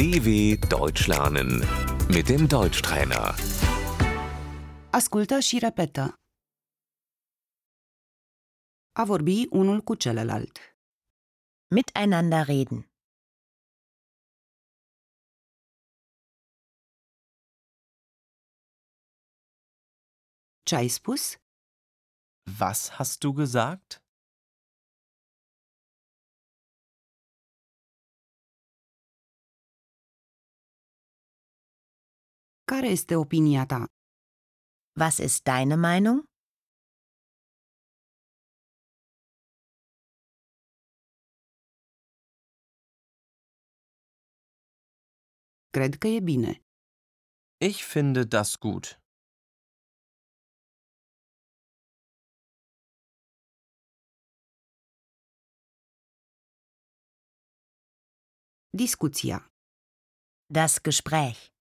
DW Deutsch lernen mit dem Deutschtrainer. Ascultă și repetă. A vorbi unul cu celălalt. Miteinander reden. Ce ai spus? Was hast du gesagt? Care este opinia ta? Was ist deine Meinung? Cred că e bine. Ich finde das gut. Discuția. Das Gespräch.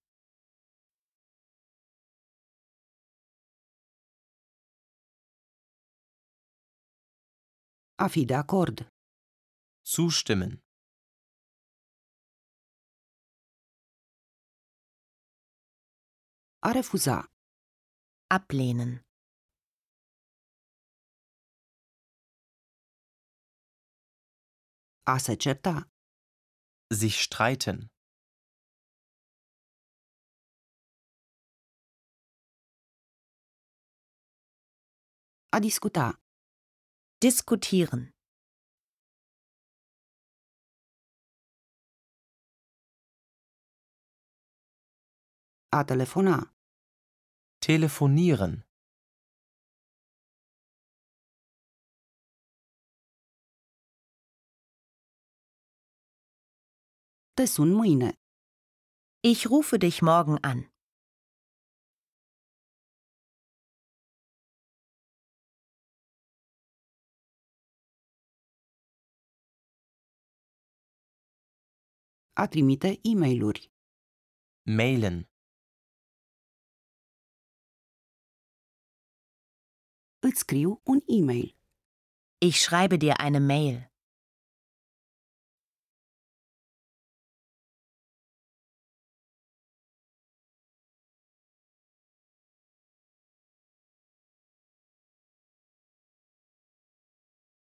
A fi de acord. Zustimmen. A refuza. Ablehnen. A se certa. Sich streiten. A discuta. Diskutieren. A telefona. Telefonieren. Te sun mâine. Ich rufe dich morgen an. A trimite e-mail-uri. Mailen. Îți scriu un e-mail. Ich schreibe dir eine Mail.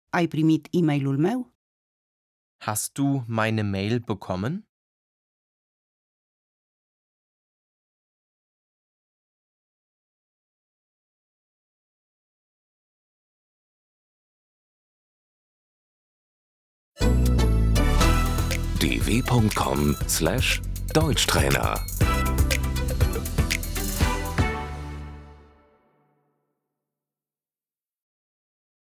Ai primit e-mailul meu? Hast du meine Mail bekommen? dw.com/deutschtrainer